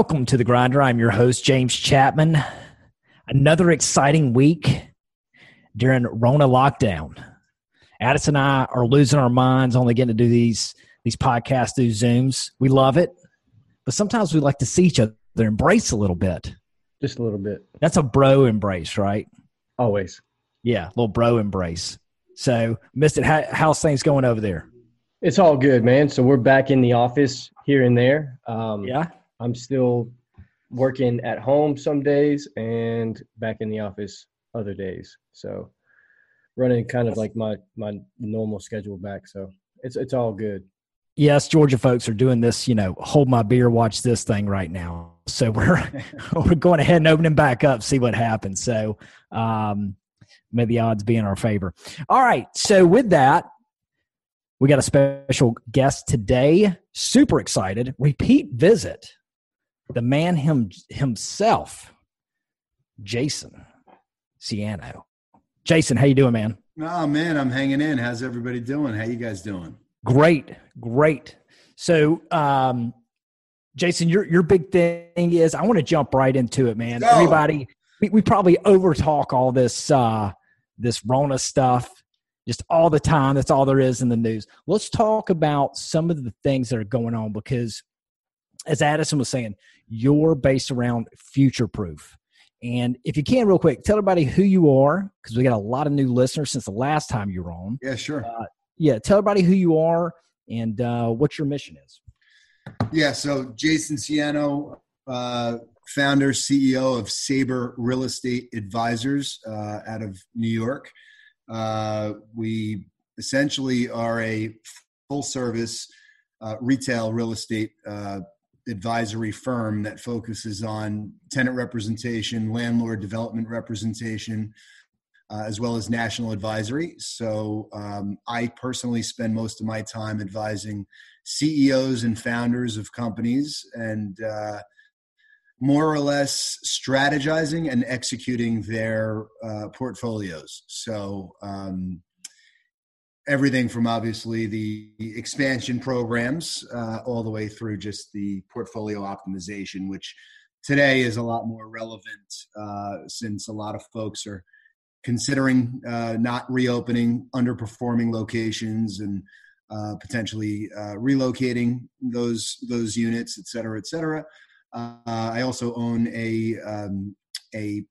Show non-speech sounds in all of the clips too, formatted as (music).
Welcome to the Grinder. I'm your host, James Chapman. Another exciting week during Rona lockdown. Addison and I are losing our minds only getting to do these these podcasts through Zooms. We love it, but sometimes we like to see each other embrace a little bit. Just a little bit. That's a bro embrace, right? Always. Yeah, little bro embrace. So, missed it. How, how's things going over there? It's all good, man. So we're back in the office here and there. Um, Yeah. I'm still working at home some days and back in the office other days. So running kind of like my my normal schedule back. So it's it's all good. Yes, Georgia folks are doing this, you know, hold my beer, watch this thing right now. So we're (laughs) we're going ahead and opening back up, see what happens. So um may the odds be in our favor. All right. So with that, we got a special guest today. Super excited. Repeat visit. The man him himself, Jayson Siano. Jayson, how you doing, man? Oh man, I'm hanging in. How's everybody doing? How you guys doing? Great, great. So, um, Jayson, your your big thing is I want to jump right into it, man. Go. Everybody, we, we probably over talk all this uh, this Rona stuff just all the time. That's all there is in the news. Let's talk about some of the things that are going on because, as Addison was saying, you're based around future proof. And if you can, real quick, tell everybody who you are because we got a lot of new listeners since the last time you were on Yeah, sure. yeah tell everybody who you are and uh, what your mission is Yeah, so Jayson Siano, uh, founder, CEO of Sabre Real Estate Advisors uh, out of New York. Uh, we essentially are a full service uh, retail real estate uh, advisory firm that focuses on tenant representation, landlord development representation, uh, as well as national advisory. So um, I personally spend most of my time advising CEOs and founders of companies and uh, more or less strategizing and executing their uh, portfolios. So, um, everything from obviously the expansion programs uh, all the way through just the portfolio optimization, which today is a lot more relevant uh, since a lot of folks are considering uh, not reopening underperforming locations and uh, potentially uh, relocating those those units, et cetera, et cetera. Uh, I also own a um, a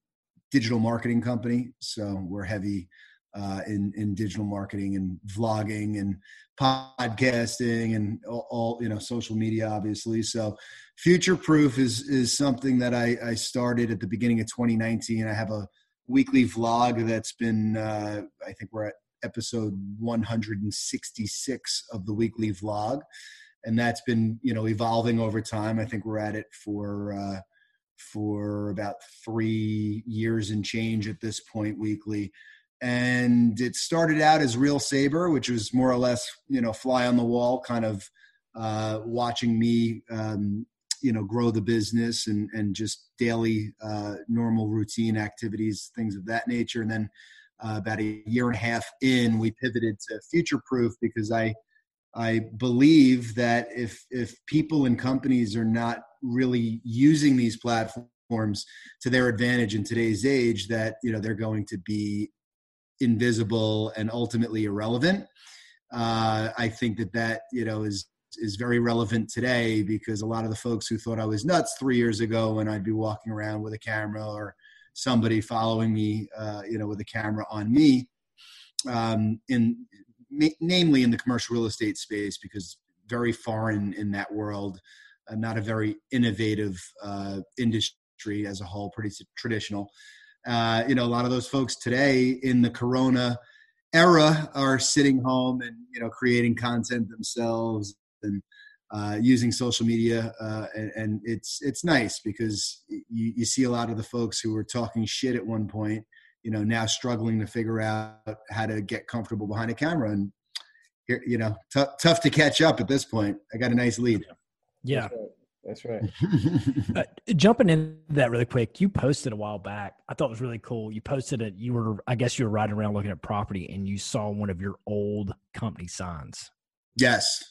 digital marketing company, so we're heavy uh, in in digital marketing and vlogging and podcasting and all, all you know social media, obviously. So, future proof is is something that I, I started at the beginning of 2019. I have a weekly vlog that's been uh, I think we're at episode 166 of the weekly vlog and that's been you know evolving over time i think we're at it for uh, for about three years and change at this point weekly and it started out as real Sabre which was more or less you know fly on the wall kind of uh, watching me um, you know grow the business and and just daily uh, normal routine activities things of that nature. And then uh, about a year and a half in we pivoted to future proof because i i believe that if if people and companies are not really using these platforms to their advantage in today's age that you know they're going to be invisible and ultimately irrelevant uh, i think that that you know is is very relevant today because a lot of the folks who thought i was nuts three years ago when i'd be walking around with a camera or somebody following me, uh, you know, with a camera on me, um, in ma- namely in the commercial real estate space, because very foreign in that world, uh, not a very innovative uh, industry as a whole, pretty traditional. Uh, you know, a lot of those folks today in the Corona era are sitting home and you know creating content themselves and uh, using social media, uh, and, and it's it's nice because you, you see a lot of the folks who were talking shit at one point, you know, now struggling to figure out how to get comfortable behind a camera, and you know, t- tough to catch up at this point. I got a nice lead. yeah That's right. That's right. (laughs) uh, jumping into that really quick you posted a while back i thought it was really cool you posted it you were i guess you were riding around looking at property and you saw one of your old company signs yes,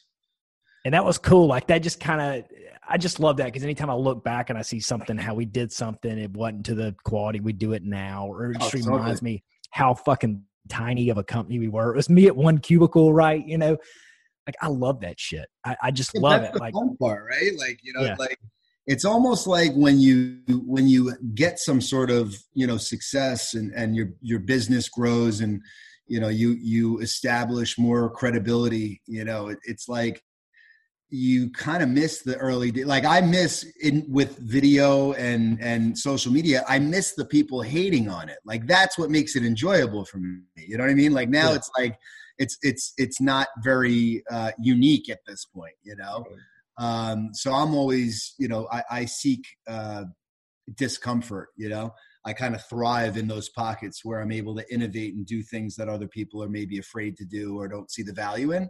and that was cool like that just kind of I just love that because anytime I look back and I see something, how we did something, it wasn't to the quality we do it now, or it just Oh, reminds totally. me how fucking tiny of a company we were. It was me at one cubicle, right? You know, like I love that shit. I, I just Yeah, love that's it. the Like, fun part, right? Like you know, Yeah. like it's almost like when you when you get some sort of you know success and and your your business grows and you know you you establish more credibility. You know, it, it's like you kind of miss the early day. Like I miss in with video and and social media. I miss the people hating on it. Like that's what makes it enjoyable for me. You know what I mean? Like now Yeah. it's like it's it's it's not very uh, unique at this point. You know. Um, so I'm always, you know, I, I seek uh, discomfort. You know, I kind of thrive in those pockets where I'm able to innovate and do things that other people are maybe afraid to do or don't see the value in.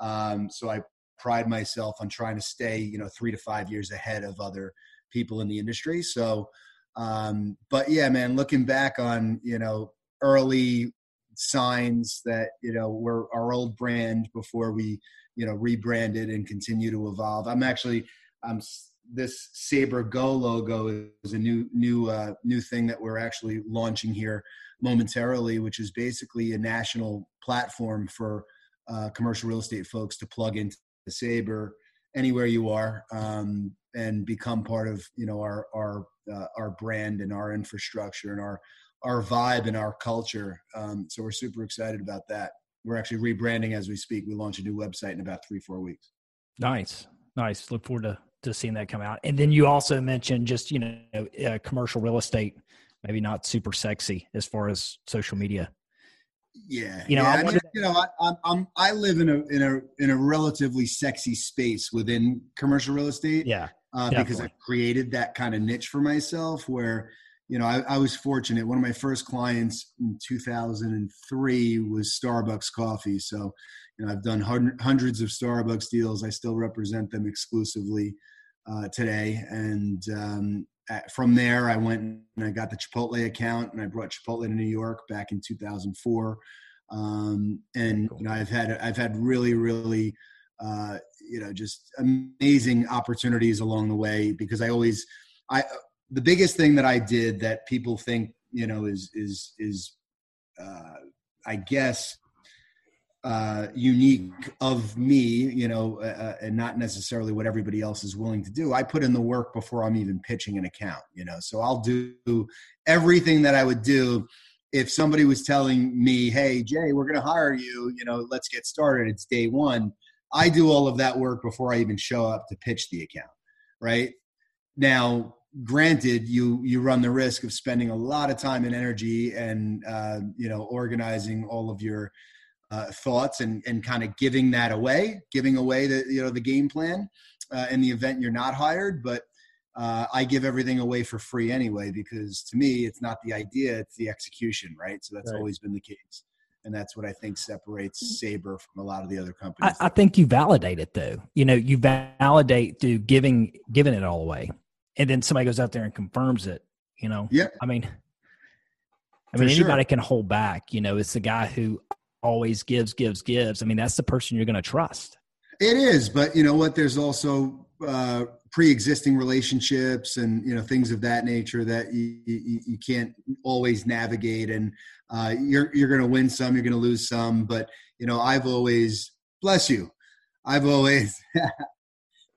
Um, so I pride myself on trying to stay, you know, three to five years ahead of other people in the industry. So, um, but yeah, man, looking back on, you know, early signs that, you know, we're our old brand before we, you know, rebranded and continue to evolve. I'm actually, I'm this Sabre Go logo is a new, new, uh, new thing that we're actually launching here momentarily, which is basically a national platform for uh, commercial real estate folks to plug into Sabre anywhere you are um, and become part of you know our our uh, our brand and our infrastructure and our our vibe and our culture. Um, so we're super excited about that. We're actually rebranding as we speak. We launch a new website in about three four weeks. nice, nice. Look forward to to seeing that come out. And then you also mentioned just you know uh, commercial real estate, maybe not super sexy as far as social media. Yeah, You know, yeah, I I mean, you know, I, I'm, I'm I live in a in a in a relatively sexy space within commercial real estate. Yeah, uh, because I created that kind of niche for myself where, you know, I, I was fortunate. One of my first clients in 2003 was Starbucks Coffee. So, you know, I've done hun- hundreds of Starbucks deals. I still represent them exclusively uh, today. And um, at, from there, I went and I got the Chipotle account and I brought Chipotle to New York back in 2004. Um, and you know, I've had I've had really really uh, you know just amazing opportunities along the way because I always I the biggest thing that I did that people think you know is is is uh, I guess uh, unique of me you know uh, and not necessarily what everybody else is willing to do I put in the work before I'm even pitching an account you know? So I'll do everything that I would do if somebody was telling me hey Jay we're going to hire you you know let's get started. It's day one. I do all of that work before I even show up to pitch the account, right? Now, granted, you you run the risk of spending a lot of time and energy and uh, you know organizing all of your uh, thoughts and and kind of giving that away, giving away the you know the game plan uh, in the event you're not hired, but. Uh, I give everything away for free anyway because to me it's not the idea it's the execution right so that's Right. always been the case and that's what I think Mm. separates Sabre from a lot of the other I, companies. I think you validate it though. You know, you validate through giving giving it all away, and then somebody goes out there and confirms it. You know, yeah, I mean, I For mean, sure. anybody can hold back. You know, it's the guy who always gives, gives, gives. I mean, that's the person you're going to trust. it is. But you know what? There's also uh, pre-existing relationships and you know things of that nature that you you, you can't always navigate. And uh, you're you're going to win some, you're going to lose some. But you know, I've always bless you. I've always (laughs)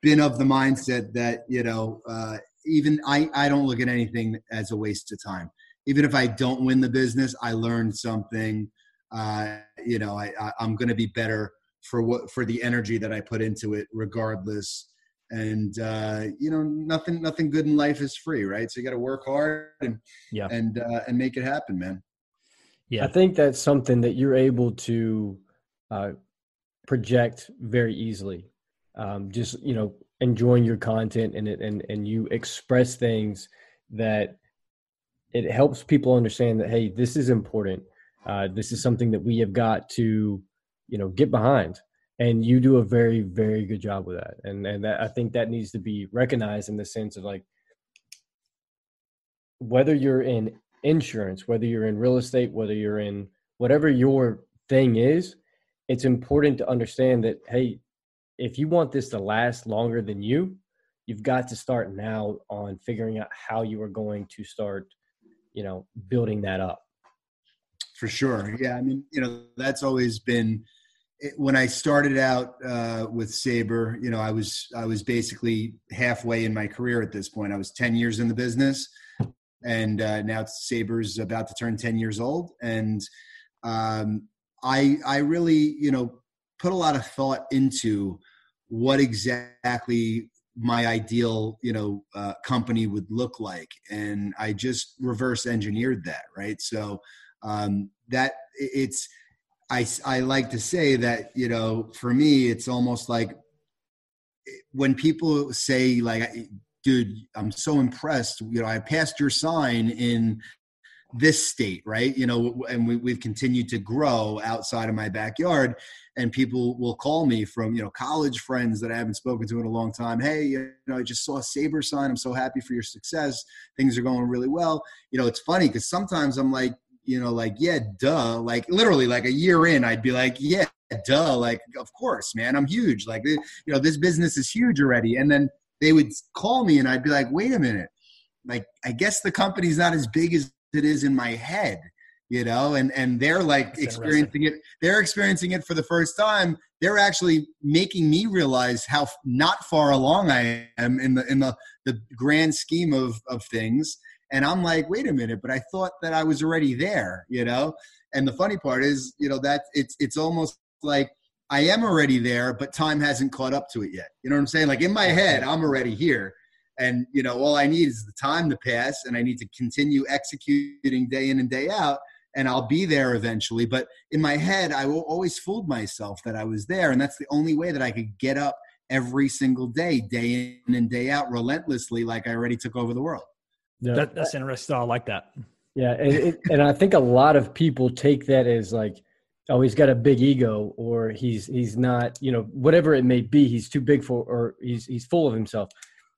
been of the mindset that you know uh, even I I don't look at anything as a waste of time. Even if I don't win the business, I learned something. Uh, you know, I, I I'm going to be better for what for the energy that I put into it, regardless. And uh, you know, nothing nothing good in life is free, right? So you got to work hard and Yeah. and uh, and make it happen, man. Yeah. I think that's something that you're able to uh, project very easily. Um, just you know, enjoying your content and and and you express things that it helps people understand that hey, this is important. Uh, this is something that we have got to you know get behind. And you do a very very good job with that. And and that, I think that needs to be recognized in the sense of like whether you're in insurance, whether you're in real estate, whether you're in whatever your thing is, it's important to understand that hey, if you want this to last longer than you, you've got to start now on figuring out how you are going to start, you know, building that up. For sure. Yeah. I mean, you know, that's always been when I started out uh, with Sabre, you know, I was I was basically halfway in my career at this point. I was ten years in the business, and uh, now Sabre's about to turn ten years old. And um, I I really you know put a lot of thought into what exactly my ideal you know uh, company would look like. And i just reverse engineered that right? So um, that it's I, I like to say that you know for me it's almost like when people say like dude i'm so impressed you know i passed your sign in this state right? You know and we, we've continued to grow outside of my backyard and people will call me from you know college friends that i haven't spoken to in a long time. Hey you know i just saw a Sabre sign. I'm so happy for your success. Things are going really well. You know it's funny because sometimes i'm like you know like yeah duh. Like literally like a year in i'd be like yeah duh. Like of course man i'm huge. Like eh, you know this business is huge already. And then they would call me and i'd be like wait a minute. Like i guess the company's not as big as it is in my head you know and and they're like That's experiencing it they're experiencing it for the first time. They're actually making me realize how not far along i am in the in the the grand scheme of of things. And i'm like wait a minute but i thought that i was already there you know? And the funny part is you know that it's it's almost like i am already there but time hasn't caught up to it yet. You know what i'm saying? Like in my head i'm already here. And you know all i need is the time to pass and i need to continue executing day in and day out and i'll be there eventually but in my head i will always fooled myself that i was there and that's the only way that i could get up every single day day in and day out relentlessly like i already took over the world yeah. That, that's interesting i like that yeah and, it, and i think a lot of people take that as like oh he's got a big ego or he's he's not you know whatever it may be he's too big for or he's he's full of himself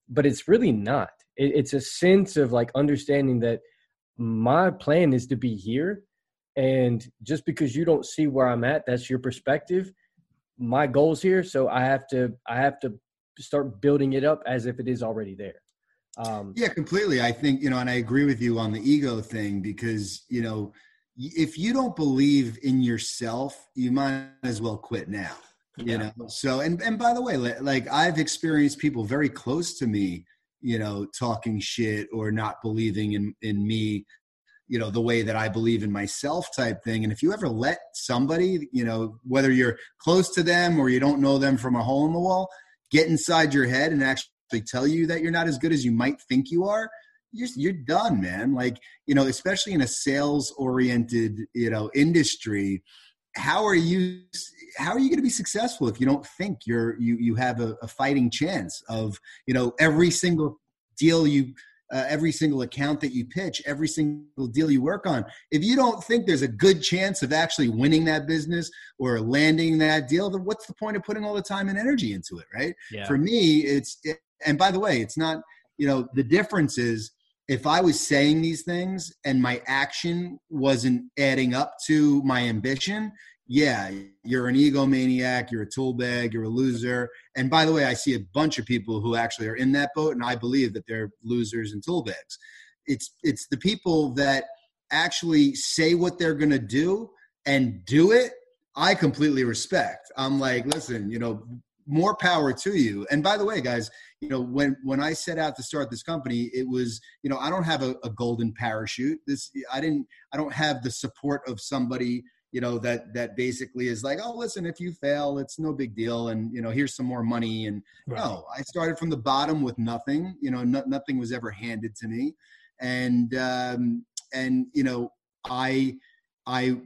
but it's really not. It, it's a sense of like understanding that my plan is to be here. And just because you don't see where I'm at, that's your perspective. My goals here. So I have to, I have to start building it up as if it is already there. Um, yeah, completely. I think, you know, and I agree with you on the ego thing because, you know, if you don't believe in yourself, you might as well quit now you yeah. know so and and by the way like i've experienced people very close to me you know talking shit or not believing in in me you know the way that i believe in myself type thing. And if you ever let somebody you know whether you're close to them or you don't know them from a hole in the wall get inside your head and actually tell you that you're not as good as you might think you are you're, you're done man. Like you know especially in a sales oriented you know industry how are you how are you going to be successful if you don't think you're you you have a, a fighting chance of you know every single deal you uh, every single account that you pitch every single deal you work on if you don't think there's a good chance of actually winning that business or landing that deal then what's the point of putting all the time and energy into it right yeah. for me it's it, and by the way it's not you know the difference is if I was saying these things and my action wasn't adding up to my ambition, yeah, you're an egomaniac, you're a tool bag, you're a loser. And by the way, I see a bunch of people who actually are in that boat, and I believe that they're losers and tool bags. It's it's the people that actually say what they're gonna do and do it. I completely respect. I'm like, listen, you know, more power to you. And by the way, guys, you know, when when I set out to start this company, it was, you know, I don't have a, a golden parachute. This I didn't I don't have the support of somebody you know that that basically is like oh listen if you fail it's no big deal and you know here's some more money and right. no i started from the bottom with nothing you know no, nothing was ever handed to me and um and you know i i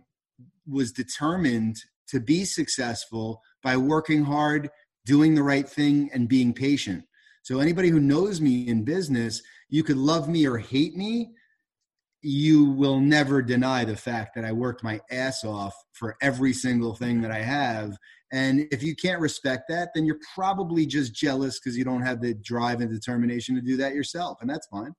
was determined to be successful by working hard doing the right thing and being patient so anybody who knows me in business you could love me or hate me you will never deny the fact that I worked my ass off for every single thing that I have. And if you can't respect that, then you're probably just jealous because you don't have the drive and determination to do that yourself. And that's fine.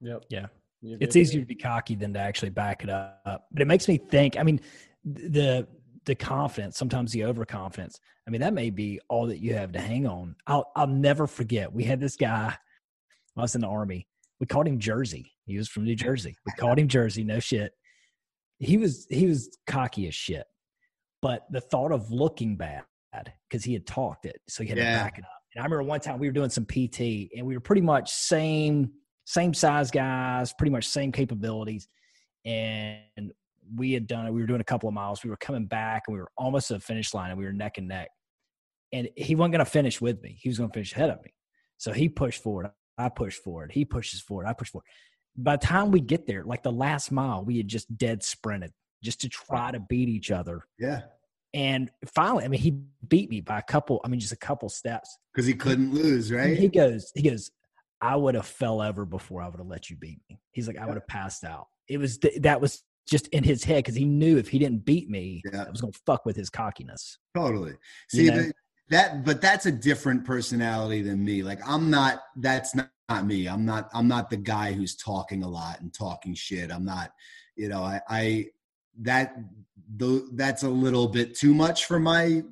Yep. Yeah. It's easier to be cocky than to actually back it up. But it makes me think, I mean, the the confidence, sometimes the overconfidence. I mean, that may be all that you have to hang on. I'll I'll never forget. We had this guy. I was in the army. We called him Jersey. He was from New Jersey. We called him Jersey. No shit. He was he was cocky as shit. But the thought of looking bad because he had talked it, so he had yeah. to back it up. And I remember one time we were doing some PT, and we were pretty much same same size guys, pretty much same capabilities, and we had done it. We were doing a couple of miles. We were coming back, and we were almost at the finish line, and we were neck and neck. And he wasn't going to finish with me. He was going to finish ahead of me. So he pushed forward. I pushed forward. He pushes forward. I push forward. By the time we get there, like the last mile, we had just dead sprinted just to try to beat each other. Yeah. And finally, I mean, he beat me by a couple, I mean, just a couple steps. Because he couldn't lose, right? he goes, he goes, I would have fell over before I would have let you beat me. He's like, I would have passed out. It was th- that was just in his head because he knew if he didn't beat me, yeah. I was going to fuck with his cockiness. Totally. See you know? That, but that's a different personality than me. Like I'm not. That's not, not me. I'm not. I'm not the guy who's talking a lot and talking shit. I'm not. You know, I, I that the, that's a little bit too much for my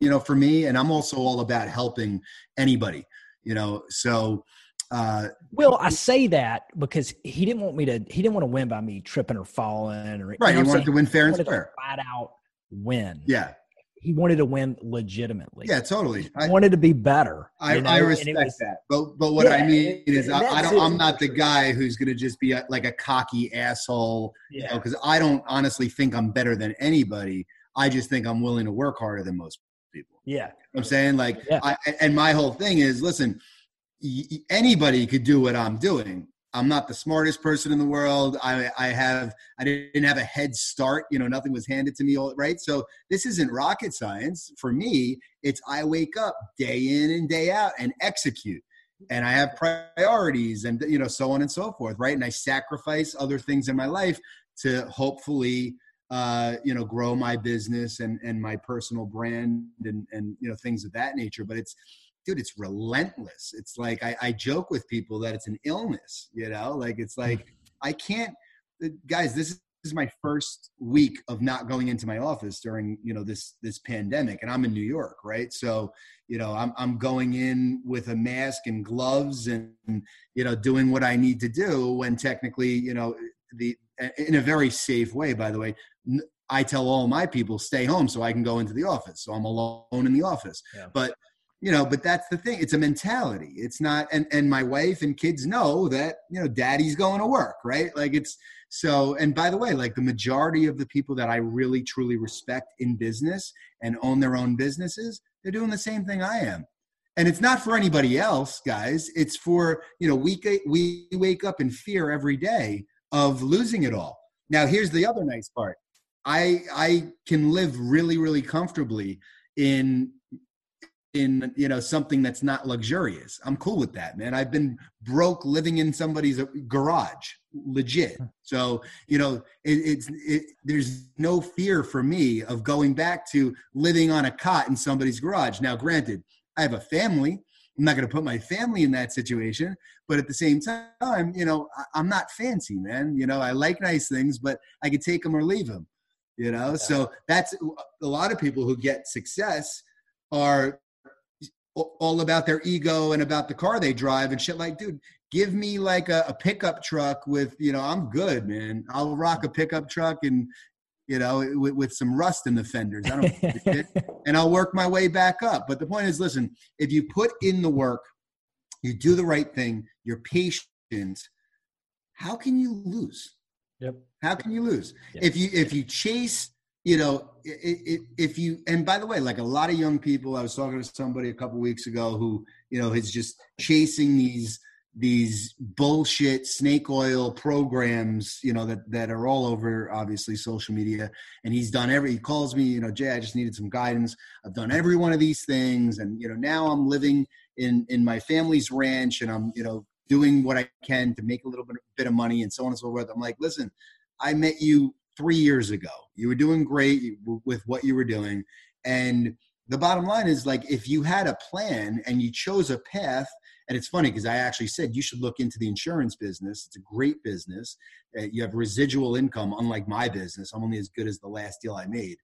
you know for me and i'm also all about helping anybody you know so uh well i say that because he didn't want me to he didn't want to win by me tripping or falling or right he wanted saying? to win fair and square flat out win yeah he wanted to win legitimately. Yeah, totally. He I wanted to be better. I, you know? I respect was, that, but but what yeah, I mean is, I, I, don't. I'm not the guy who's going to just be a, like a cocky asshole. Yeah. Because you know, I don't honestly think I'm better than anybody. I just think I'm willing to work harder than most people. Yeah. You know I'm saying like, yeah. I, and my whole thing is, listen, anybody could do what I'm doing. I'm not the smartest person in the world. I, I have I didn't have a head start. You know, nothing was handed to me. Right. So this isn't rocket science for me. It's I wake up day in and day out and execute, and I have priorities and you know so on and so forth. Right. And I sacrifice other things in my life to hopefully uh, you know grow my business and and my personal brand and and you know things of that nature. But it's dude, it's relentless. It's like I, I joke with people that it's an illness, you know, like it's hmm. like I can't, uh, guys. This is, this is my first week of not going into my office during you know this this pandemic, and I'm in New York, right? So you know I'm I'm going in with a mask and gloves and you know doing what I need to do when technically you know the in a very safe way, by the way. I tell all my people stay home so I can go into the office. So I'm alone in the office. Yeah. But you know but that's the thing it's a mentality it's not and and my wife and kids know that you know daddy's going to work right? Like it's so and by the way like the majority of the people that i really truly respect in business and own their own businesses they're doing the same thing i am. And it's not for anybody else guys it's for you know we we wake up in fear every day of losing it all. Now here's the other nice part. I i can live really really comfortably in in you know something that's not luxurious. I'm cool with that man. I've been broke living in somebody's uh, garage legit. Hmm. so you know it, it's it, there's no fear for me of going back to living on a cot in somebody's garage. Now granted i have a family. I'm not going to put my family in that situation but at the same time you know I, i'm not fancy man. You know i like nice things but i could take them or leave them you know? Yeah. so that's a lot of people who get success are all about their ego and about the car they drive and shit. Like dude give me like a, a, pickup truck with you know i'm good man. I'll rock a pickup truck and you know with, with some rust in the fenders. I don't (laughs) and i'll work my way back up. But the point is listen if you put in the work you do the right thing you're patient how can you lose? Yep. How can you lose? Yep. if you if you chase you know, if you and by the way, like a lot of young people, I was talking to somebody a couple weeks ago who you know is just chasing these these bullshit snake oil programs, you know, that that are all over obviously social media. And he's done every. He calls me, you know, Jay, I just needed some guidance. I've done every one of these things, and you know, now I'm living in in my family's ranch, and I'm you know doing what I can to make a little bit, bit of money, and so on and so forth. I'm like, listen, I met you three years ago. You were doing great with what you were doing. And the bottom line is like, if you had a plan and you chose a path And it's funny because I actually said you should look into the insurance business. It's a great business. Uh, you have residual income, unlike my business. I'm only as good as the last deal I made.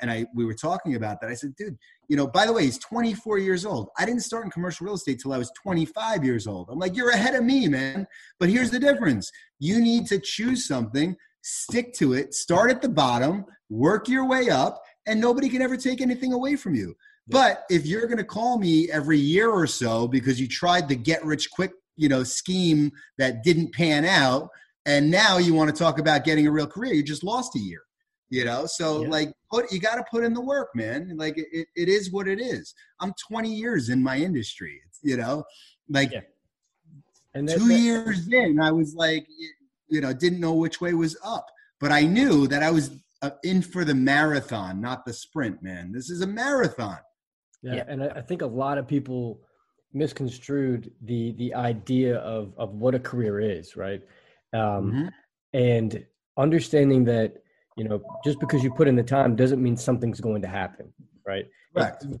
And I we were talking about that. I said, dude, you know, by the way, he's 24 years old. I didn't start in commercial real estate till I was 25 years old. I'm like, you're ahead of me, man. But here's the difference: you need to choose something, stick to it, start at the bottom, work your way up, and nobody can ever take anything away from you. But if you're going to call me every year or so because you tried the get rich quick, you know, scheme that didn't pan out, and now you want to talk about getting a real career, you just lost a year. You know, so yeah. like, put you got to put in the work, man. Like, it, it is what it is. I'm 20 years in my industry. It's, you know, like yeah. and that, two that, years in, I was like, you know, didn't know which way was up, but I knew that I was uh, in for the marathon, not the sprint, man. This is a marathon. Yeah, yeah. and I, I think a lot of people misconstrued the the idea of of what a career is, right? Um, mm-hmm. And understanding that you know just because you put in the time doesn't mean something's going to happen, right? Correct. It,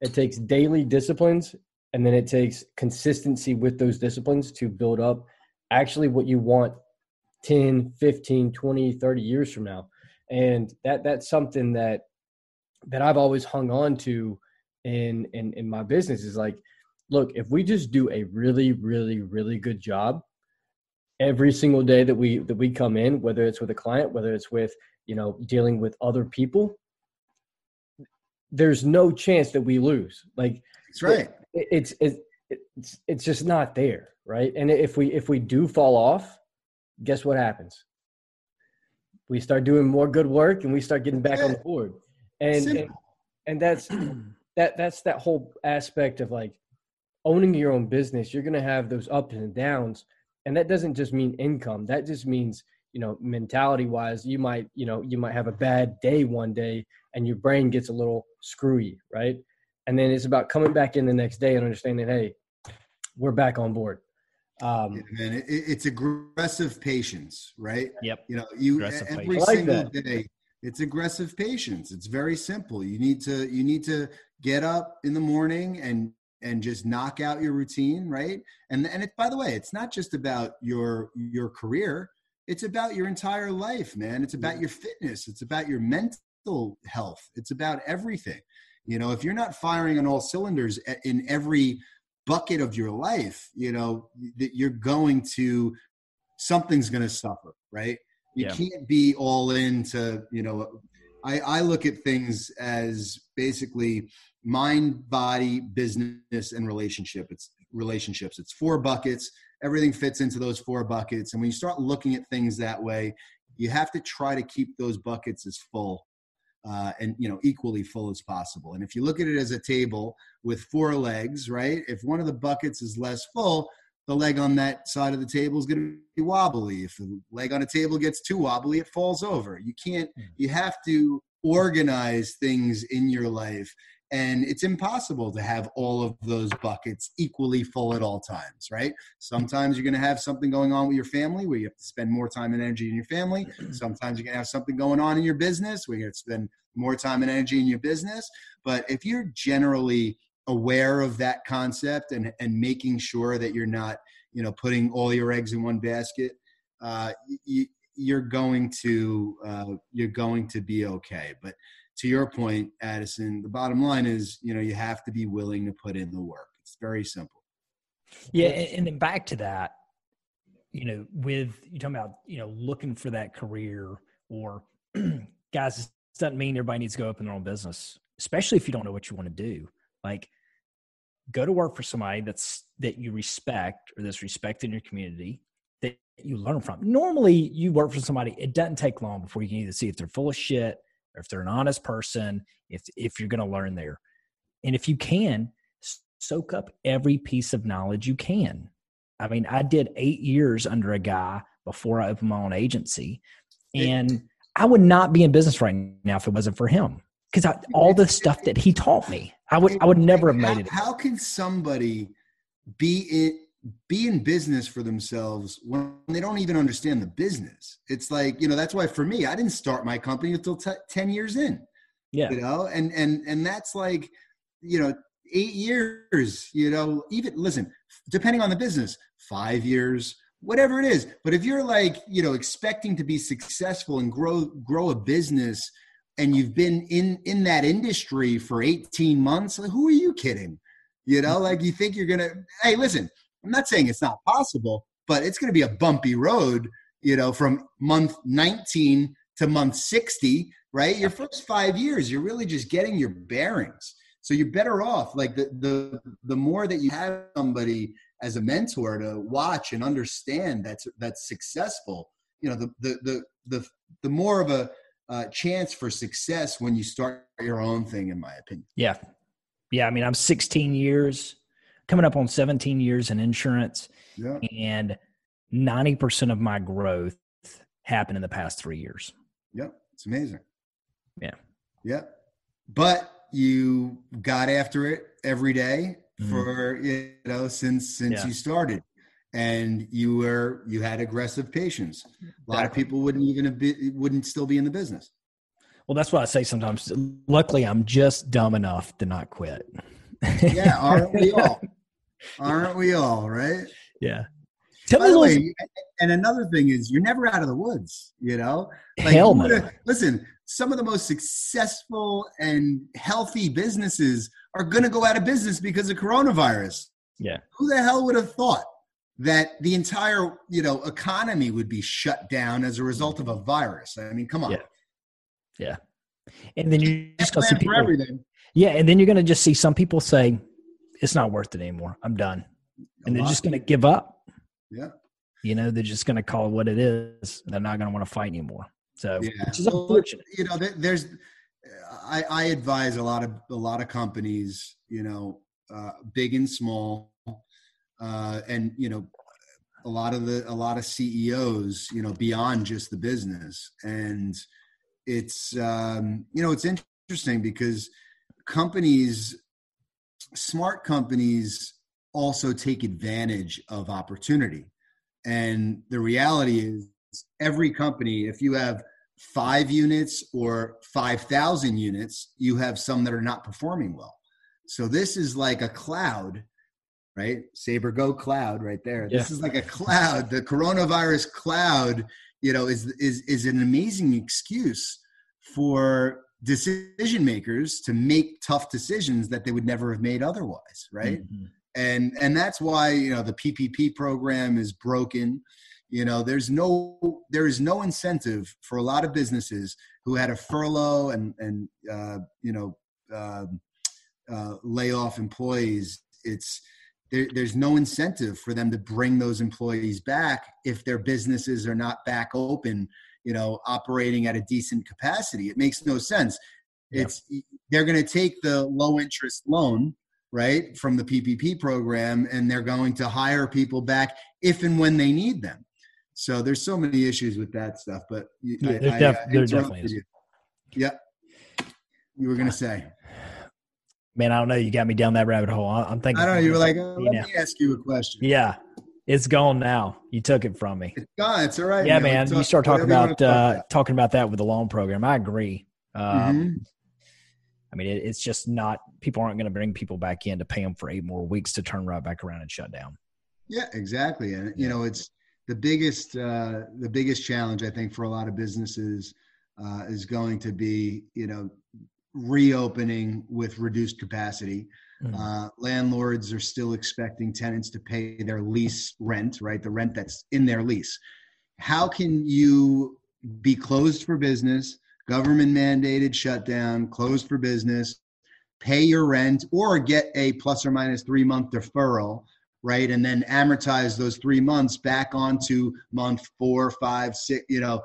it takes daily disciplines, and then it takes consistency with those disciplines to build up actually what you want 10 15 20 30 years from now. And that that's something that that i've always hung on to in in in my business is like look if we just do a really really really good job every single day that we that we come in whether it's with a client whether it's with you know dealing with other people there's no chance that we lose. Like that's right. it, it's it, it's it's just not there right? And if we if we do fall off guess what happens? We start doing more good work and we start getting back on the board. And, and and that's (clears throat) that that's that whole aspect of like owning your own business. You're going to have those ups and downs. And that doesn't just mean income. That just means you know mentality wise you might you know you might have a bad day one day and your brain gets a little screwy right? And then it's about coming back in the next day and understanding hey we're back on board um yeah, man it, it's aggressive patience right? Yep. You know you every single day it's aggressive patience. It's very simple. You need to you need to get up in the morning and and just knock out your routine right? And and it by the way it's not just about your your career. It's about your entire life man. It's about your fitness. It's about your mental health. It's about everything. You know if you're not firing on all cylinders in every bucket of your life you know that you're going to something's going to suffer right? You yeah. can't be all into you know I, I look at things as basically mind body business and relationship. It's relationships. It's four buckets. Everything fits into those four buckets. And when you start looking at things that way you have to try to keep those buckets as full uh, and you know equally full as possible and if you look at it as a table with four legs right if one of the buckets is less full the leg on that side of the table is going to be wobbly. If the leg on a table gets too wobbly, it falls over. You can't, hmm. you have to organize things in your life. And it's impossible to have all of those buckets equally full at all times, right? Sometimes you're going to have something going on with your family where you have to spend more time and energy in your family. (clears throat) Sometimes you're going to have something going on in your business where you have to spend more time and energy in your business. But if you're generally aware of that concept and and making sure that you're not you know putting all your eggs in one basket uh, you, you're going to uh, you're going to be okay but to your point addison the bottom line is you know you have to be willing to put in the work. It's very simple. Yeah and then back to that you know with you talking about you know looking for that career or (clears throat) guys doesn't mean everybody needs to go open their own business especially if you don't know what you want to do. Like go to work for somebody that's that you respect or that's respected in your community that you learn from. Normally, you work for somebody, it doesn't take long before you can either see if they're full of shit or if they're an honest person, if if you're going to learn there. And if you can, soak up every piece of knowledge you can. I mean, I did 8 years under a guy before I opened my own agency and I would not be in business right now if it wasn't for him because all the stuff that he taught me, I would I would never have made it. How can somebody be in be in business for themselves when they don't even understand the business? It's like you know that's why for me I didn't start my company until t- ten years in. Yeah, you know, and and and that's like you know eight years, you know, even listen, depending on the business, five years, whatever it is. But if you're like, you know, expecting to be successful and grow grow a business and you've been in in that industry for 18 months, like, who are you kidding? You know, mm-hmm. like you think you're gonna hey, listen, I'm not saying it's not possible, but it's gonna be a bumpy road, you know, from month 19 to month 60, right? Your first five years, you're really just getting your bearings. So you're better off. Like the the the more that you have somebody as a mentor to watch and understand that's that's successful, you know, the the the the, the more of a uh, chance for success when you start your own thing, in my opinion. Yeah, yeah. I mean, I'm 16 years, coming up on 17 years in insurance, Yeah. and 90% of my growth happened in the past three years. Yep. It's amazing. Yeah. Yep. But you got after it every day Mhm. for you know since since Yeah. you started and you were you had aggressive patience a lot of people wouldn't even have been, wouldn't still be in the business Well, that's what I say sometimes. Luckily, I'm just dumb enough to not quit. Yeah aren't we all (laughs) aren't we all right Yeah. Tell by me the way and another thing is you're never out of the woods you know Hell no. listen some of the most successful and healthy businesses are going to go out of business because of coronavirus Yeah. who the hell would have thought that the entire you know economy would be shut down as a result of a virus i mean come on Yeah. And then you're just see Plan for people. everything Yeah. And then you're going to just see some people say, it's not worth it anymore. I'm done. And they're just going to give up. yeah You know, they're just going to call it what it is. They're not going to want to fight anymore. So, yeah which is Well, unfortunate. you know there's I, I advise a lot of a lot of companies you know uh, big and small uh, and you know a lot of the a lot of ceos you know beyond just the business and it's um, you know it's interesting because companies smart companies also take advantage of opportunity. And the reality is every company if you have five units or 5000 units you have some that are not performing well. So this is like a cloud right? Sabre go cloud right there. This is like a cloud. The coronavirus cloud you know is is is an amazing excuse for decision makers to make tough decisions that they would never have made otherwise right? Mhm. and and that's why you know the ppp program is broken. You know there's no there is no incentive for a lot of businesses who had a furlough and and uh, you know um uh, lay off employees. It's there, there's no incentive for them to bring those employees back if their businesses are not back open you know operating at a decent capacity it makes no sense Yeah. it's they're going to take the low interest loan right from the ppp program and they're going to hire people back if and when they need them so there's so many issues with that stuff but Yeah, I- there I, def- uh, there definitely is. you. yeah you were going to say Man, I don't know. You got me down that rabbit hole. I- I'm thinking. i don't know you were like oh, let me ask you a question yeah, it's gone now. You took it from me. it's gone it's all right Yeah, man. You start talking about talk uh, talking about that with the loan program. I agree. Um, Mhm. I mean, it, it's just not. People aren't going to bring people back in to pay them for eight more weeks to turn right back around and shut down. Yeah, exactly. And you know, it's the biggest uh, the biggest challenge I think for a lot of businesses uh, is going to be you know reopening with reduced capacity. Mhm. Uh, landlords are still expecting tenants to pay their lease rent, right? The rent that's in their lease. How can you be closed for business, government mandated shutdown, closed for business, pay your rent, or get a plus or minus three month deferral, right? And then amortize those three months back onto month four, five, six, you know,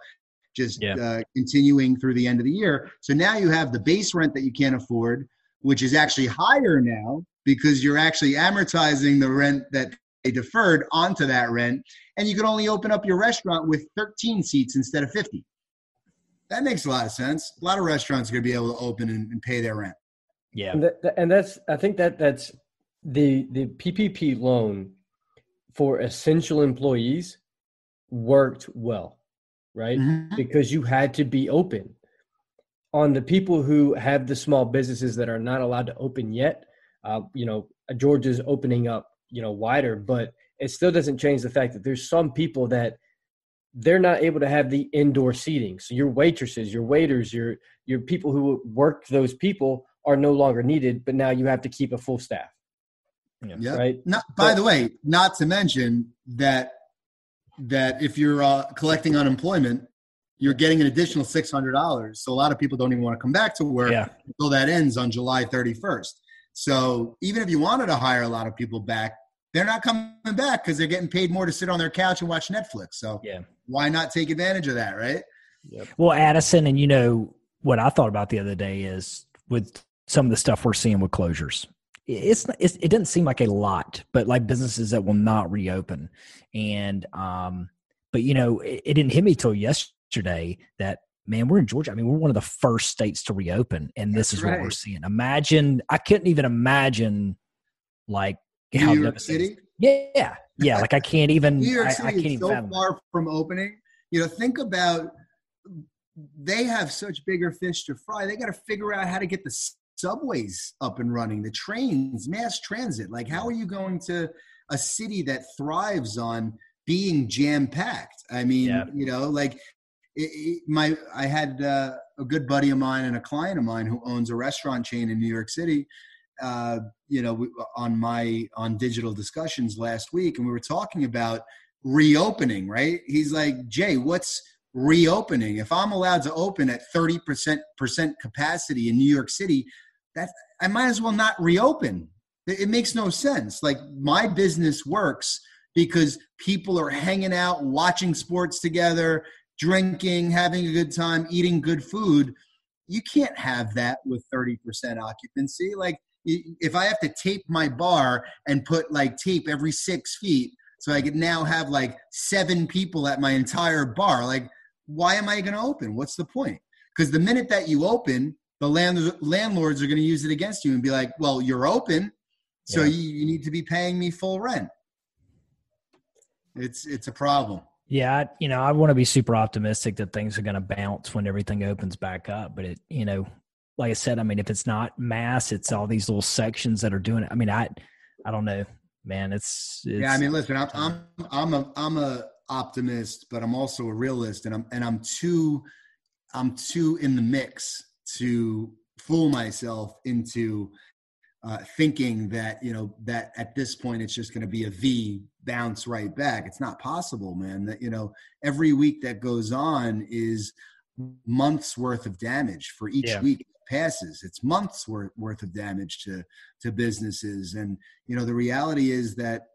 just Yeah. uh, continuing through the end of the year. So now you have the base rent that you can't afford, which is actually higher now because you're actually amortizing the rent that they deferred onto that rent. And you can only open up your restaurant with 13 seats instead of 50. That makes a lot of sense. A lot of restaurants are going to be able to open and, and pay their rent. Yeah, And, that, and that's I think that that's the the PPP loan for essential employees worked well, right? Mhm. Because you had to be open. On the people who have the small businesses that are not allowed to open yet, Uh, you know, Georgia's opening up, you know, wider, but it still doesn't change the fact that there's some people that they're not able to have the indoor seating. So your waitresses, your waiters, your your people who work those people are no longer needed, but now you have to keep a full staff. Yeah. Right. Not, by the way, not to mention that that if you're uh, collecting unemployment, you're getting an additional six hundred dollars. So a lot of people don't even want to come back to work yeah. until that ends on July 31st. So even if you wanted to hire a lot of people back, they're not coming back because they're getting paid more to sit on their couch and watch Netflix. So yeah, why not take advantage of that, right? Yep. Well, Addison, and you know what I thought about the other day is with some of the stuff we're seeing with closures. It's, it's it doesn't seem like a lot, but like businesses that will not reopen, and um, but you know it, it didn't hit me till yesterday that man, we're in Georgia. I mean, we're one of the first states to reopen, and this That's is right. what we're seeing. Imagine, I couldn't even imagine like how New York City. Yeah, yeah. Like I can't even. New York I, City I, can't is so far from opening. You know, think about they have such bigger fish to fry. They got to figure out how to get the subways up and running, the trains, mass transit. Like, how are you going to a city that thrives on being jam packed? I mean, yeah. you know, like my I had uh, a good buddy of mine and a client of mine who owns a restaurant chain in New York City uh, you know, on my on digital discussions last week, and we were talking about reopening. Right? He's like, Jay, what's reopening? If I'm allowed to open at 30 percent percent capacity in New York City, that I might as well not reopen. It makes no sense. Like my business works because people are hanging out, watching sports together, drinking, having a good time, eating good food. You can't have that with 30% occupancy. Like if I have to tape my bar and put like tape every six feet, so I could now have like seven people at my entire bar, like why am I going to open? What's the point? Because the minute that you open, the land, landlords are going to use it against you and be like, well, you're open, so yeah. you, you need to be paying me full rent. It's it's a problem. Yeah, you know, I want to be super optimistic that things are going to bounce when everything opens back up, but it, you know, like I said, I mean, if it's not mass, it's all these little sections that are doing it. I mean, I, I don't know, man. It's, it's yeah. I mean, listen, I'm, I'm, I'm a, I'm a optimist, but I'm also a realist, and I'm, and I'm too, I'm too in the mix to fool myself into uh, thinking that you know that at this point it's just going to be a V bounce right back. It's not possible, man. That you know every week that goes on is months worth of damage for each yeah. week passes. It's months worth, worth of damage to, to businesses. And, you know, the reality is that,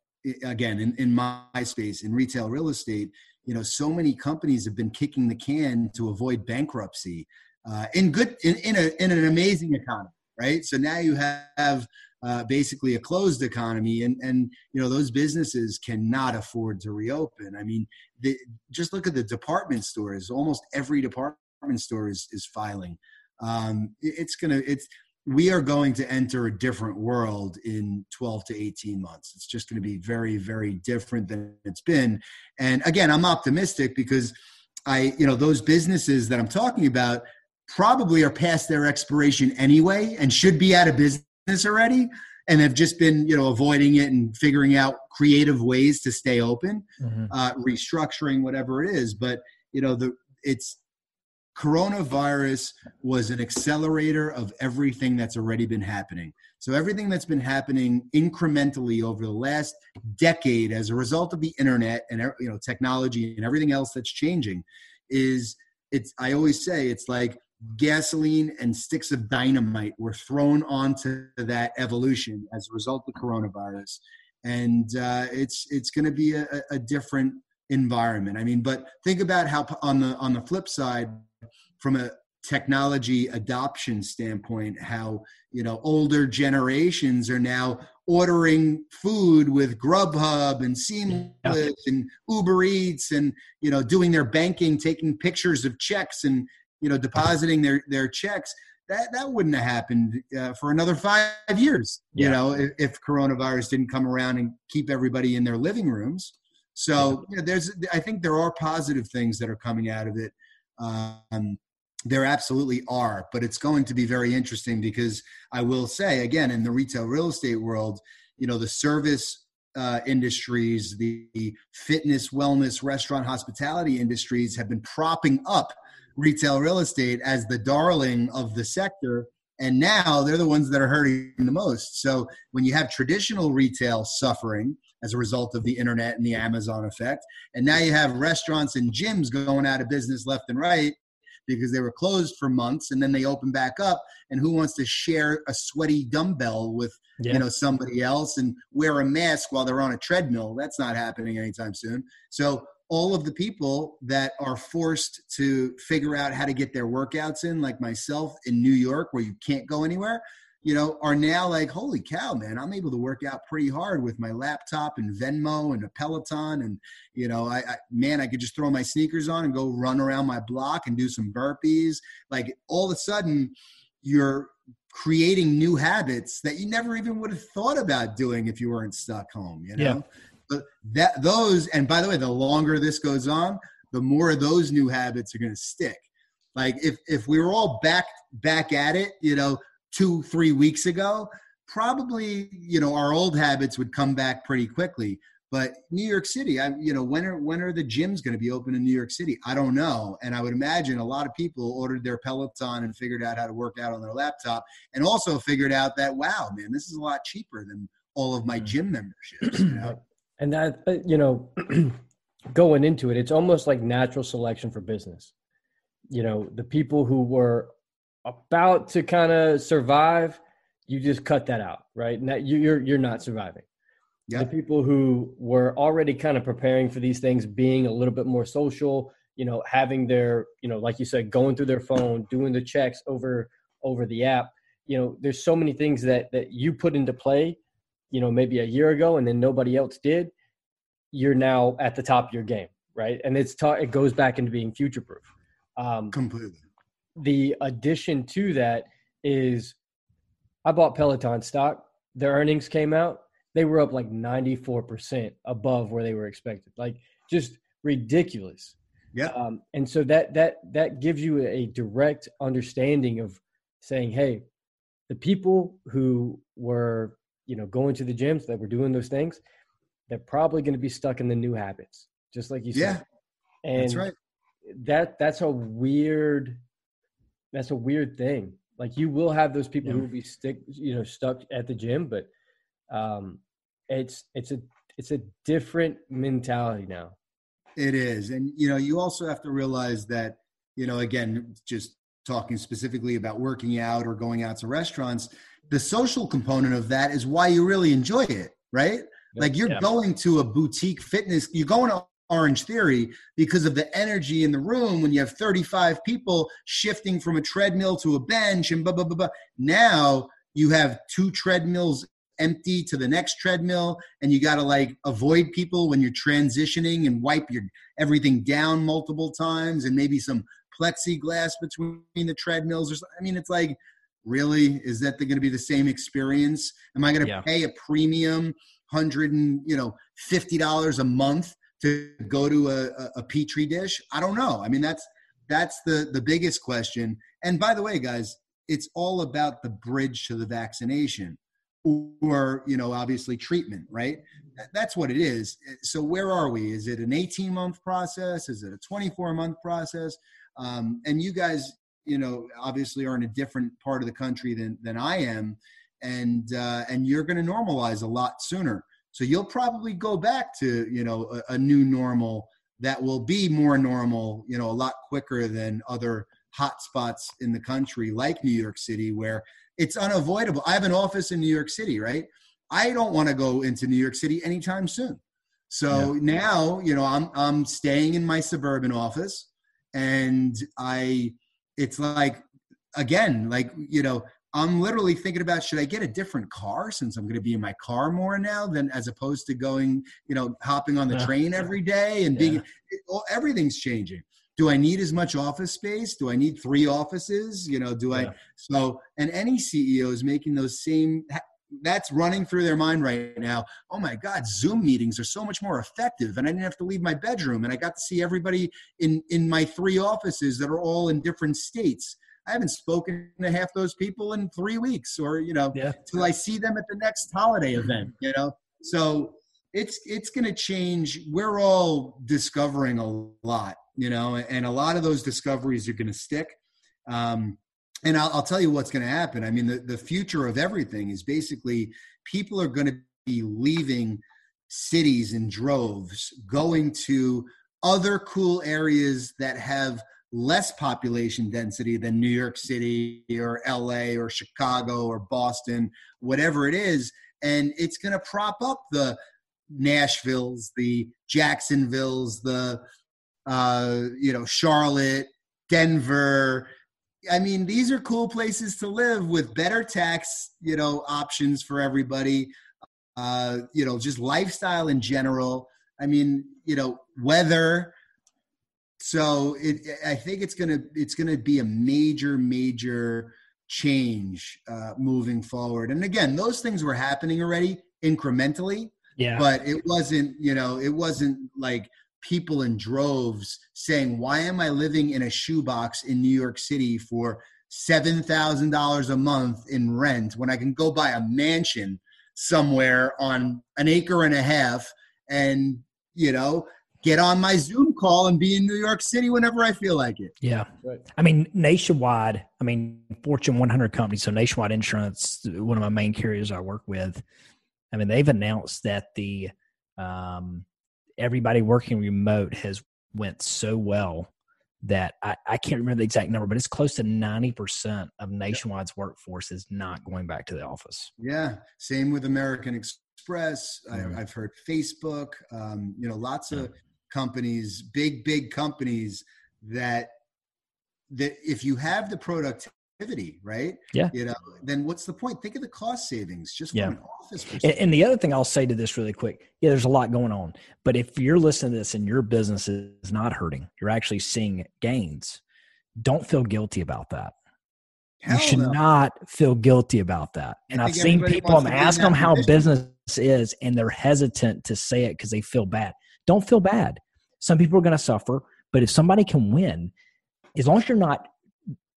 again, in, in my space, in retail real estate, you know, so many companies have been kicking the can to avoid bankruptcy uh, in good, in, in, a, in an amazing economy, right? So now you have uh, basically a closed economy and and you know those businesses cannot afford to reopen. I mean the, just look at the department stores. Almost every department store is, is filing. Um, it's gonna it's we are going to enter a different world in 12 to 18 months. It's just going to be very very different than it's been. And again i'm optimistic because i you know those businesses that i'm talking about probably are past their expiration anyway and should be out of business already and have just been you know avoiding it and figuring out creative ways to stay open mm-hmm. uh, restructuring whatever it is but you know the it's coronavirus was an accelerator of everything that's already been happening. So everything that's been happening incrementally over the last decade as a result of the internet and you know technology and everything else that's changing is it's I always say it's like gasoline and sticks of dynamite were thrown onto that evolution as a result of coronavirus and uh, it's it's going to be a, a different environment i mean but think about how on the on the flip side from a technology adoption standpoint how you know older generations are now ordering food with grubhub and seamless yeah. and uber eats and you know doing their banking taking pictures of checks and you know depositing their their checks that that wouldn't have happened uh, for another five years you know if, if, coronavirus didn't come around and keep everybody in their living rooms. So you know, there's i think there are positive things that are coming out of it. Um, there absolutely are, but it's going to be very interesting because I will say again in the retail real estate world, you know, the service uh, industries, the fitness, wellness, restaurant, hospitality industries have been propping up retail real estate as the darling of the sector. And now they're the ones that are hurting the most. So when you have traditional retail suffering as a result of the internet and the Amazon effect, and now you have restaurants and gyms going out of business left and right, because they were closed for months and then they open back up and who wants to share a sweaty dumbbell with yeah. you know somebody else and wear a mask while they're on a treadmill that's not happening anytime soon so all of the people that are forced to figure out how to get their workouts in like myself in new york where you can't go anywhere you know, are now like, holy cow, man, I'm able to work out pretty hard with my laptop and Venmo and a Peloton. And, you know, I, I, man, I could just throw my sneakers on and go run around my block and do some burpees. Like all of a sudden, you're creating new habits that you never even would have thought about doing if you weren't stuck home, you know? Yeah. But that those, and by the way, the longer this goes on, the more those new habits are going to stick. Like if if we were all back back at it, you know, two, three weeks ago, probably, you know, our old habits would come back pretty quickly. But New York City, I, you know, when are when are the gyms going to be open in New York City? I don't know, and I would imagine a lot of people ordered their Peloton and figured out how to work out on their laptop, and also figured out that wow, man, this is a lot cheaper than all of my mm. gym memberships. You know? (clears throat) and that uh, you know, (clears throat) going into it, it's almost like natural selection for business. You know, the people who were about to kind of survive, you just cut that out, right? Now you're you're not surviving. Yeah. The people who were already kind of preparing for these things, being a little bit more social, you know, having their, you know, like you said, going through their phone, doing the checks over over the app. You know, there's so many things that that you put into play, you know, maybe a year ago, and then nobody else did. You're now at the top of your game, right? And it's ta- it goes back into being future proof. Um, Completely the addition to that is I bought Peloton stock. Their earnings came out. They were up like 94% above where they were expected. Like just ridiculous. Yeah. Um, and so that that that gives you a direct understanding of saying, hey, the people who were, you know, going to the gyms that were doing those things, they're probably going to be stuck in the new habits, just like you yeah, said. Yeah. And that's right. That that's a weird that's a weird thing. Like you will have those people yeah. who will be stick, you know, stuck at the gym, but um, it's it's a it's a different mentality now. It is, and you know, you also have to realize that you know, again, just talking specifically about working out or going out to restaurants, the social component of that is why you really enjoy it, right? Like you're yeah. going to a boutique fitness, you're going to Orange Theory because of the energy in the room when you have 35 people shifting from a treadmill to a bench and blah, blah, blah, blah. Now you have two treadmills empty to the next treadmill and you got to like avoid people when you're transitioning and wipe your everything down multiple times and maybe some plexiglass between the treadmills or something. I mean, it's like, really, is that they're going to be the same experience? Am I going to yeah. pay a premium hundred and you know fifty dollars a month to go to a, a petri dish? I don't know. I mean, that's that's the the biggest question. And by the way, guys, it's all about the bridge to the vaccination or you know obviously treatment right that's what it is so where are we is it an 18 month process is it a 24 month process um, and you guys you know obviously are in a different part of the country than than i am and uh, and you're going to normalize a lot sooner so you'll probably go back to, you know, a, a new normal that will be more normal, you know, a lot quicker than other hotspots in the country like New York City, where it's unavoidable. I have an office in New York City, right? I don't want to go into New York City anytime soon. So yeah. now, you know, I'm I'm staying in my suburban office and I it's like again, like, you know, I'm literally thinking about should I get a different car since I'm going to be in my car more now than as opposed to going, you know, hopping on the yeah. train every day and being it, well, everything's changing. Do I need as much office space? Do I need three offices? You know, do yeah. I so and any CEO is making those same that's running through their mind right now. Oh my God, Zoom meetings are so much more effective, and I didn't have to leave my bedroom, and I got to see everybody in in my three offices that are all in different states. I haven't spoken to half those people in three weeks, or you know, yeah. till I see them at the next holiday event. You know, so it's it's going to change. We're all discovering a lot, you know, and a lot of those discoveries are going to stick. Um, and I'll, I'll, tell you what's going to happen. I mean, the, the future of everything is basically people are going to be leaving cities in droves, going to other cool areas that have less population density than New York City or LA or Chicago or Boston, whatever it is. And it's going to prop up the Nashvilles, the Jacksonvilles, the, uh, you know, Charlotte, Denver, I mean, these are cool places to live with better tax, you know, options for everybody. Uh, you know, just lifestyle in general. I mean, you know, weather. So it, I think it's gonna it's gonna be a major major change uh, moving forward. And again, those things were happening already incrementally. Yeah. But it wasn't, you know, it wasn't like people in droves saying, Why am I living in a shoebox in New York City for $7,000 a month in rent when I can go buy a mansion somewhere on an acre and a half and, you know, get on my Zoom call and be in New York City whenever I feel like it. Yeah. Right. I mean, nationwide, I mean, Fortune 100 companies, so Nationwide Insurance, one of my main carriers I work with, I mean, they've announced that the, um, everybody working remote has went so well that I, I can't remember the exact number, but it's close to 90% of Nationwide's workforce is not going back to the office. Yeah. Same with American Express. Mm-hmm. I, have heard Facebook, um, you know, lots yeah. of companies, big, big companies that, that if you have the product activity, right? Yeah. You know, then what's the point? Think of the cost savings just yeah. office. And, and, the other thing I'll say to this really quick, yeah, there's a lot going on. But if you're listening to this and your business is not hurting, you're actually seeing gains, don't feel guilty about that. Hell you should no. not feel guilty about that. And I've seen people, I'm asking them how business is, and they're hesitant to say it because they feel bad. Don't feel bad. Some people are going to suffer, but if somebody can win, as long as you're not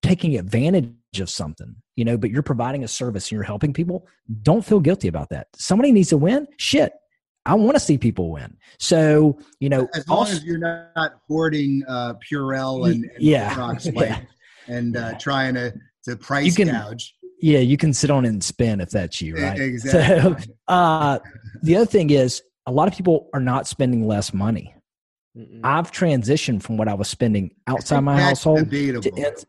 taking advantage of something, you know, but you're providing a service and you're helping people, don't feel guilty about that. Somebody needs to win. Shit. I want to see people win. So, you know, as long also, as you're not hoarding uh, Purell and, and yeah, (laughs) yeah. and uh, trying to, to price you can, gouge. Yeah, you can sit on and spin if that's you, right? Exactly. So, uh, the other thing is, a lot of people are not spending less money. Mm-mm. I've transitioned from what I was spending outside my household to,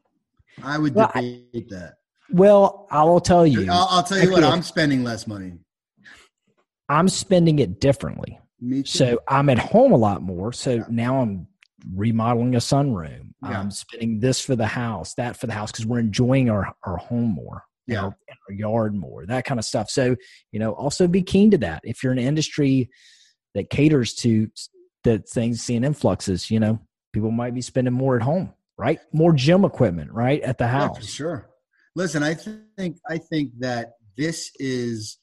I would well, debate I, that. Well, I will tell you. I'll, I'll tell you what. I'm spending less money. I'm spending it differently. Me too. So I'm at home a lot more. So yeah. now I'm remodeling a sunroom. Yeah. I'm spending this for the house, that for the house, because we're enjoying our, our home more. Yeah. Our, our yard more, that kind of stuff. So, you know, also be keen to that. If you're an industry that caters to the things, seeing influxes, you know, people might be spending more at home right? More gym equipment, right, at the house. Yeah, sure. Listen, I think I think that this is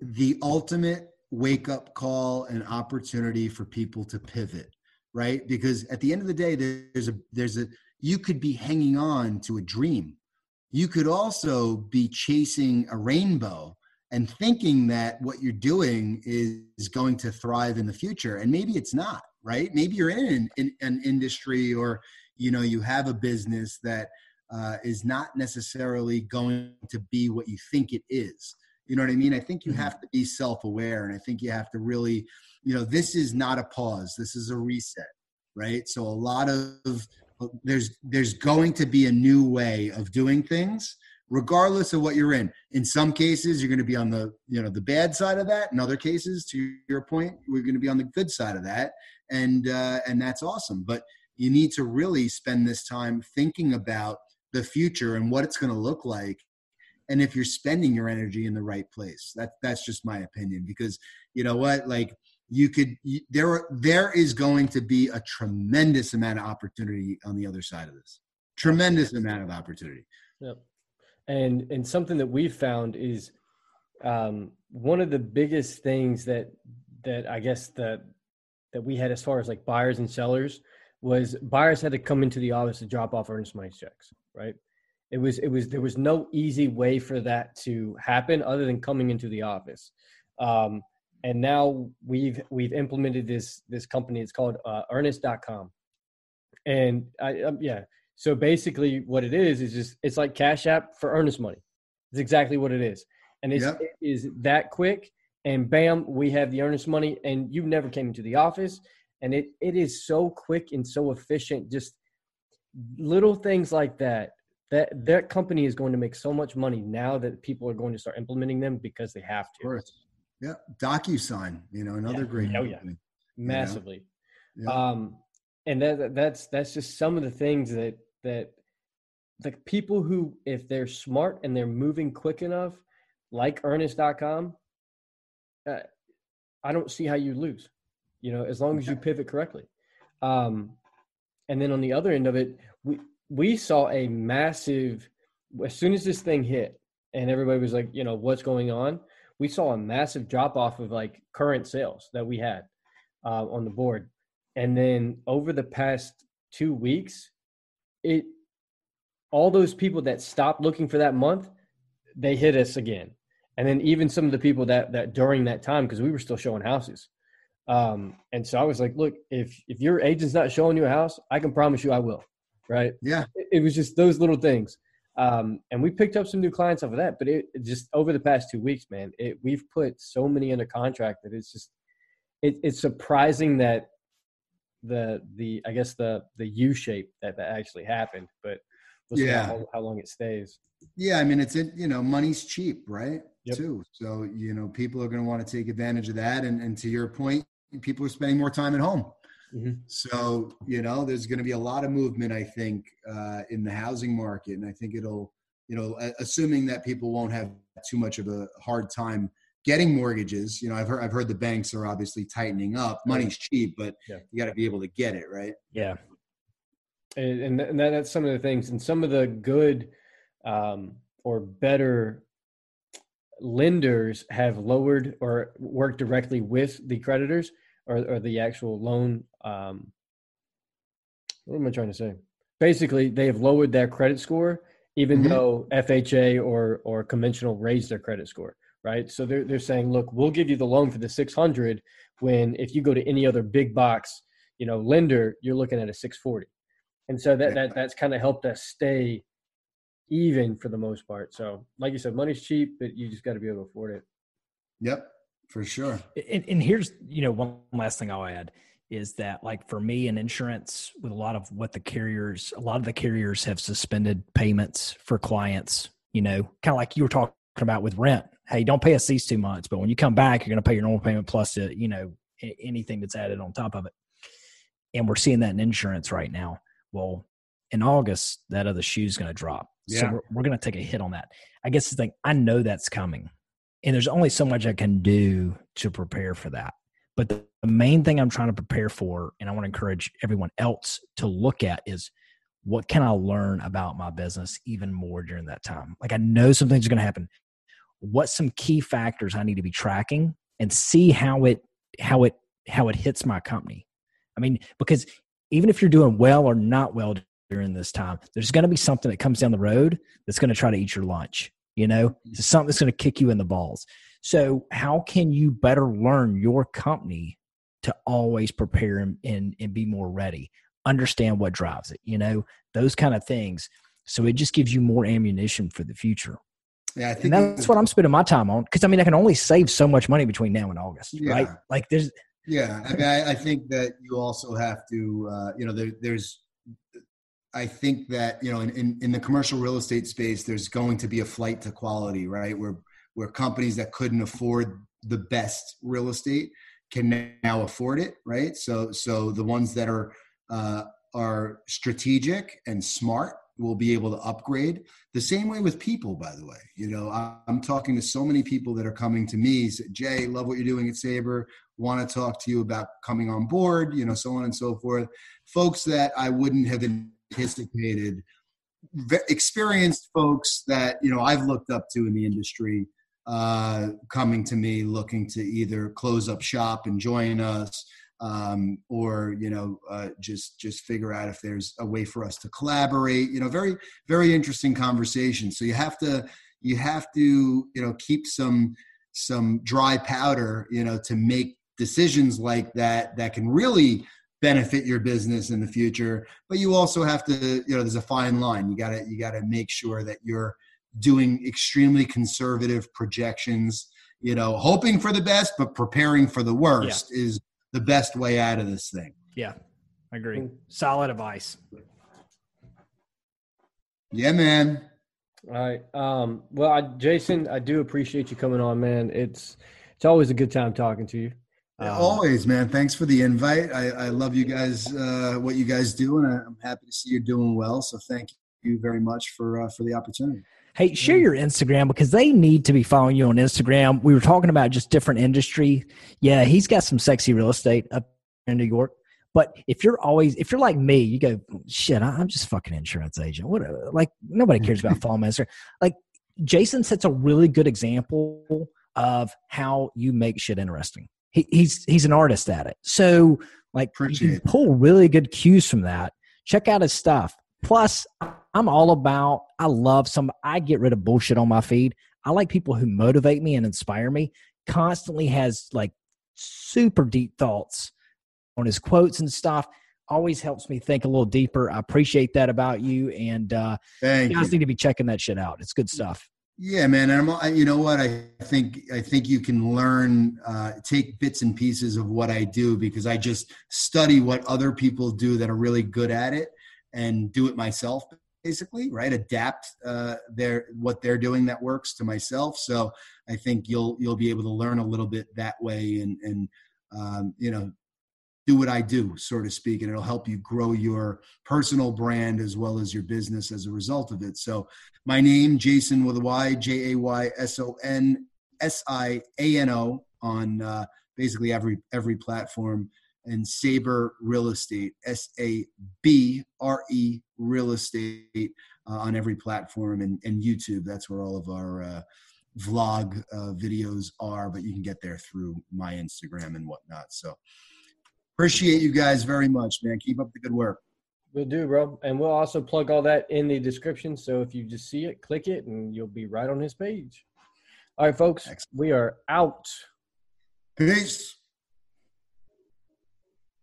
the ultimate wake up call and opportunity for people to pivot, right? Because at the end of the day, there's a there's a you could be hanging on to a dream. You could also be chasing a rainbow and thinking that what you're doing is going to thrive in the future and maybe it's not right maybe you're in, in an industry or you know you have a business that uh, is not necessarily going to be what you think it is. You know what i mean? I think you mm-hmm. have to be self-aware and i think you have to really you know this is not a pause. This is a reset right? So a lot of there's there's going to be a new way of doing things regardless of what you're in. In some cases you're going to be on the you know the bad side of that. In other cases to your point we're going to be on the good side of that and uh, and that's awesome. But you need to really spend this time thinking about the future and what it's going to look like and if you're spending your energy in the right place. That that's just my opinion because you know what? Like you could you, there there is going to be a tremendous amount of opportunity on the other side of this. Tremendous amount of opportunity. Yep. And and something that we've found is um, one of the biggest things that that I guess that that we had as far as like buyers and sellers was buyers had to come into the office to drop off earnest money checks, right? It was it was there was no easy way for that to happen other than coming into the office. Um, and now we've we've implemented this this company. It's called uh, Earnnest.com, and I um, yeah. So basically, what it is is just it's like Cash App for earnest money. It's exactly what it is, and it's, yep. it is that quick. And bam, we have the earnest money, and you never came into the office, and it it is so quick and so efficient. Just little things like that. That that company is going to make so much money now that people are going to start implementing them because they have to. Yeah, DocuSign, you know, another yeah. great. Oh yeah, massively. You know? yeah. Um, and that that's that's just some of the things that that the people who, if they're smart and they're moving quick enough, like Earnnest.com, uh, I don't see how you lose. You know, as long as you pivot correctly. Um, and then on the other end of it, we we saw a massive. As soon as this thing hit, and everybody was like, you know, what's going on? we saw a massive drop off of like current sales that we had uh, on the board. And then over the past two weeks, it all those people that stopped looking for that month, they hit us again. And then even some of the people that that during that time, because we were still showing houses. Um, and so I was like, look, if if your agent's not showing you a house, I can promise you I will. Right. Yeah. It, it was just those little things. Um, and we picked up some new clients off of that. But it, it just over the past two weeks, man, it, we've put so many under contract that it's just it, it's surprising that the the I guess the the U shape that that actually happened. But we'll yeah, how, how, long it stays. Yeah, I mean it's it. You know, money's cheap, right? Yep. Too. So you know, people are going to want to take advantage of that. And and to your point, people are spending more time at home. Mm-hmm. So, you know, there's going to be a lot of movement, I think, uh, in the housing market. And I think it'll, you know, assuming that people won't have too much of a hard time getting mortgages. You know, I've heard, I've heard the banks are obviously tightening up. Money's cheap, but yeah. you got to be able to get it, right? Yeah. And, and that's some of the things. And some of the good um, or better lenders have lowered or worked directly with the creditors or, or the actual loan. Um, what am I trying to say? Basically, they have lowered their credit score, even mm-hmm. though FHA or or conventional raised their credit score. Right, so they're they're saying, look, we'll give you the loan for the six hundred. When if you go to any other big box, you know, lender, you're looking at a six forty, and so that that that's kind of helped us stay even for the most part. So, like you said, money's cheap, but you just got to be able to afford it. Yep for sure. And, and, here's, you know, one last thing I'll add is that, like, for me in insurance, with a lot of what the carriers, a lot of the carriers have suspended payments for clients, you know, kind of like you were talking about with rent. Hey, don't pay us these two months, but when you come back, you're going to pay your normal payment plus, uh, you know, anything that's added on top of it. And we're seeing that in insurance right now. Well, in August, that other shoe is going to drop. Yeah. So we're, we're going to take a hit on that. I guess the thing, I know that's coming and there's only so much I can do to prepare for that. But the, main thing I'm trying to prepare for, and I want to encourage everyone else to look at, is what can I learn about my business even more during that time? Like I know some things are going to happen. What some key factors I need to be tracking and see how it how it how it hits my company. I mean, because even if you're doing well or not well during this time, there's going to be something that comes down the road that's going to try to eat your lunch you know? It's something that's going to kick you in the balls. So how can you better learn your company to always prepare and, and, and be more ready? Understand what drives it you know? Those kind of things. So it just gives you more ammunition for the future. Yeah, I think and that's what I'm spending my time on because I mean I can only save so much money between now and August, yeah. right? Like there's yeah, I mean I, I think that you also have to uh, you know there, there's I think that you know in, in, in the commercial real estate space, there's going to be a flight to quality, right? Where where companies that couldn't afford the best real estate can now afford it, right? So so the ones that are uh, are strategic and smart will be able to upgrade. The same way with people, by the way. You know, I'm talking to so many people that are coming to me. Say, Jay, love what you're doing at Sabre. Want to talk to you about coming on board. You know, so on and so forth. Folks that I wouldn't have been anticipated experienced folks that you know I've looked up to in the industry uh, coming to me looking to either close up shop and join us um, or you know uh, just just figure out if there's a way for us to collaborate you know very very interesting conversation so you have to you have to you know keep some some dry powder you know to make decisions like that that can really benefit your business in the future but you also have to you know there's a fine line. You got to you got to make sure that you're doing extremely conservative projections you know hoping for the best but preparing for the worst yeah. is the best way out of this thing. Yeah i agree. Solid advice. Yeah man. All right um well I, Jayson i do appreciate you coming on man. It's it's always a good time talking to you um, always, man. Thanks for the invite. I, I love you guys, uh, what you guys do, and I'm happy to see you're doing well. So thank you very much for uh, for the opportunity. Hey, share your Instagram because they need to be following you on Instagram. We were talking about just different industry. Yeah, he's got some sexy real estate up in New York. But if you're always, if you're like me, you go, shit, I'm just fucking insurance agent. What? Like nobody (laughs) cares about following Instagram. Like Jayson sets a really good example of how you make shit interesting. He, he's he's an artist at it. So like Appreciate you pull really good cues from that. Check out his stuff. Plus, I'm all about, I love some, I get rid of bullshit on my feed. I like people who motivate me and inspire me. Constantly has like super deep thoughts on his quotes and stuff. Always helps me think a little deeper. I appreciate that about you. And uh, Thank you guys you. need to be checking that shit out. It's good stuff. Yeah, man. I'm, you know what? I think I think you can learn, uh, take bits and pieces of what I do because I just study what other people do that are really good at it, and do it myself basically right adapt uh, their what they're doing that works to myself so i think you'll you'll be able to learn a little bit that way and and um, you know do what i do so to speak and it'll help you grow your personal brand as well as your business as a result of it so my name Jayson with a y j a y s o n s i a n o on uh, basically every every platform and Sabre Real Estate, S A B R E Real Estate, uh, on every platform and, and YouTube. That's where all of our uh, vlog uh, videos are, but you can get there through my Instagram and whatnot. So appreciate you guys very much, man. Keep up the good work. We'll do, bro. And we'll also plug all that in the description. So if you just see it, click it, and you'll be right on his page. All right, folks, Excellent. we are out. Peace.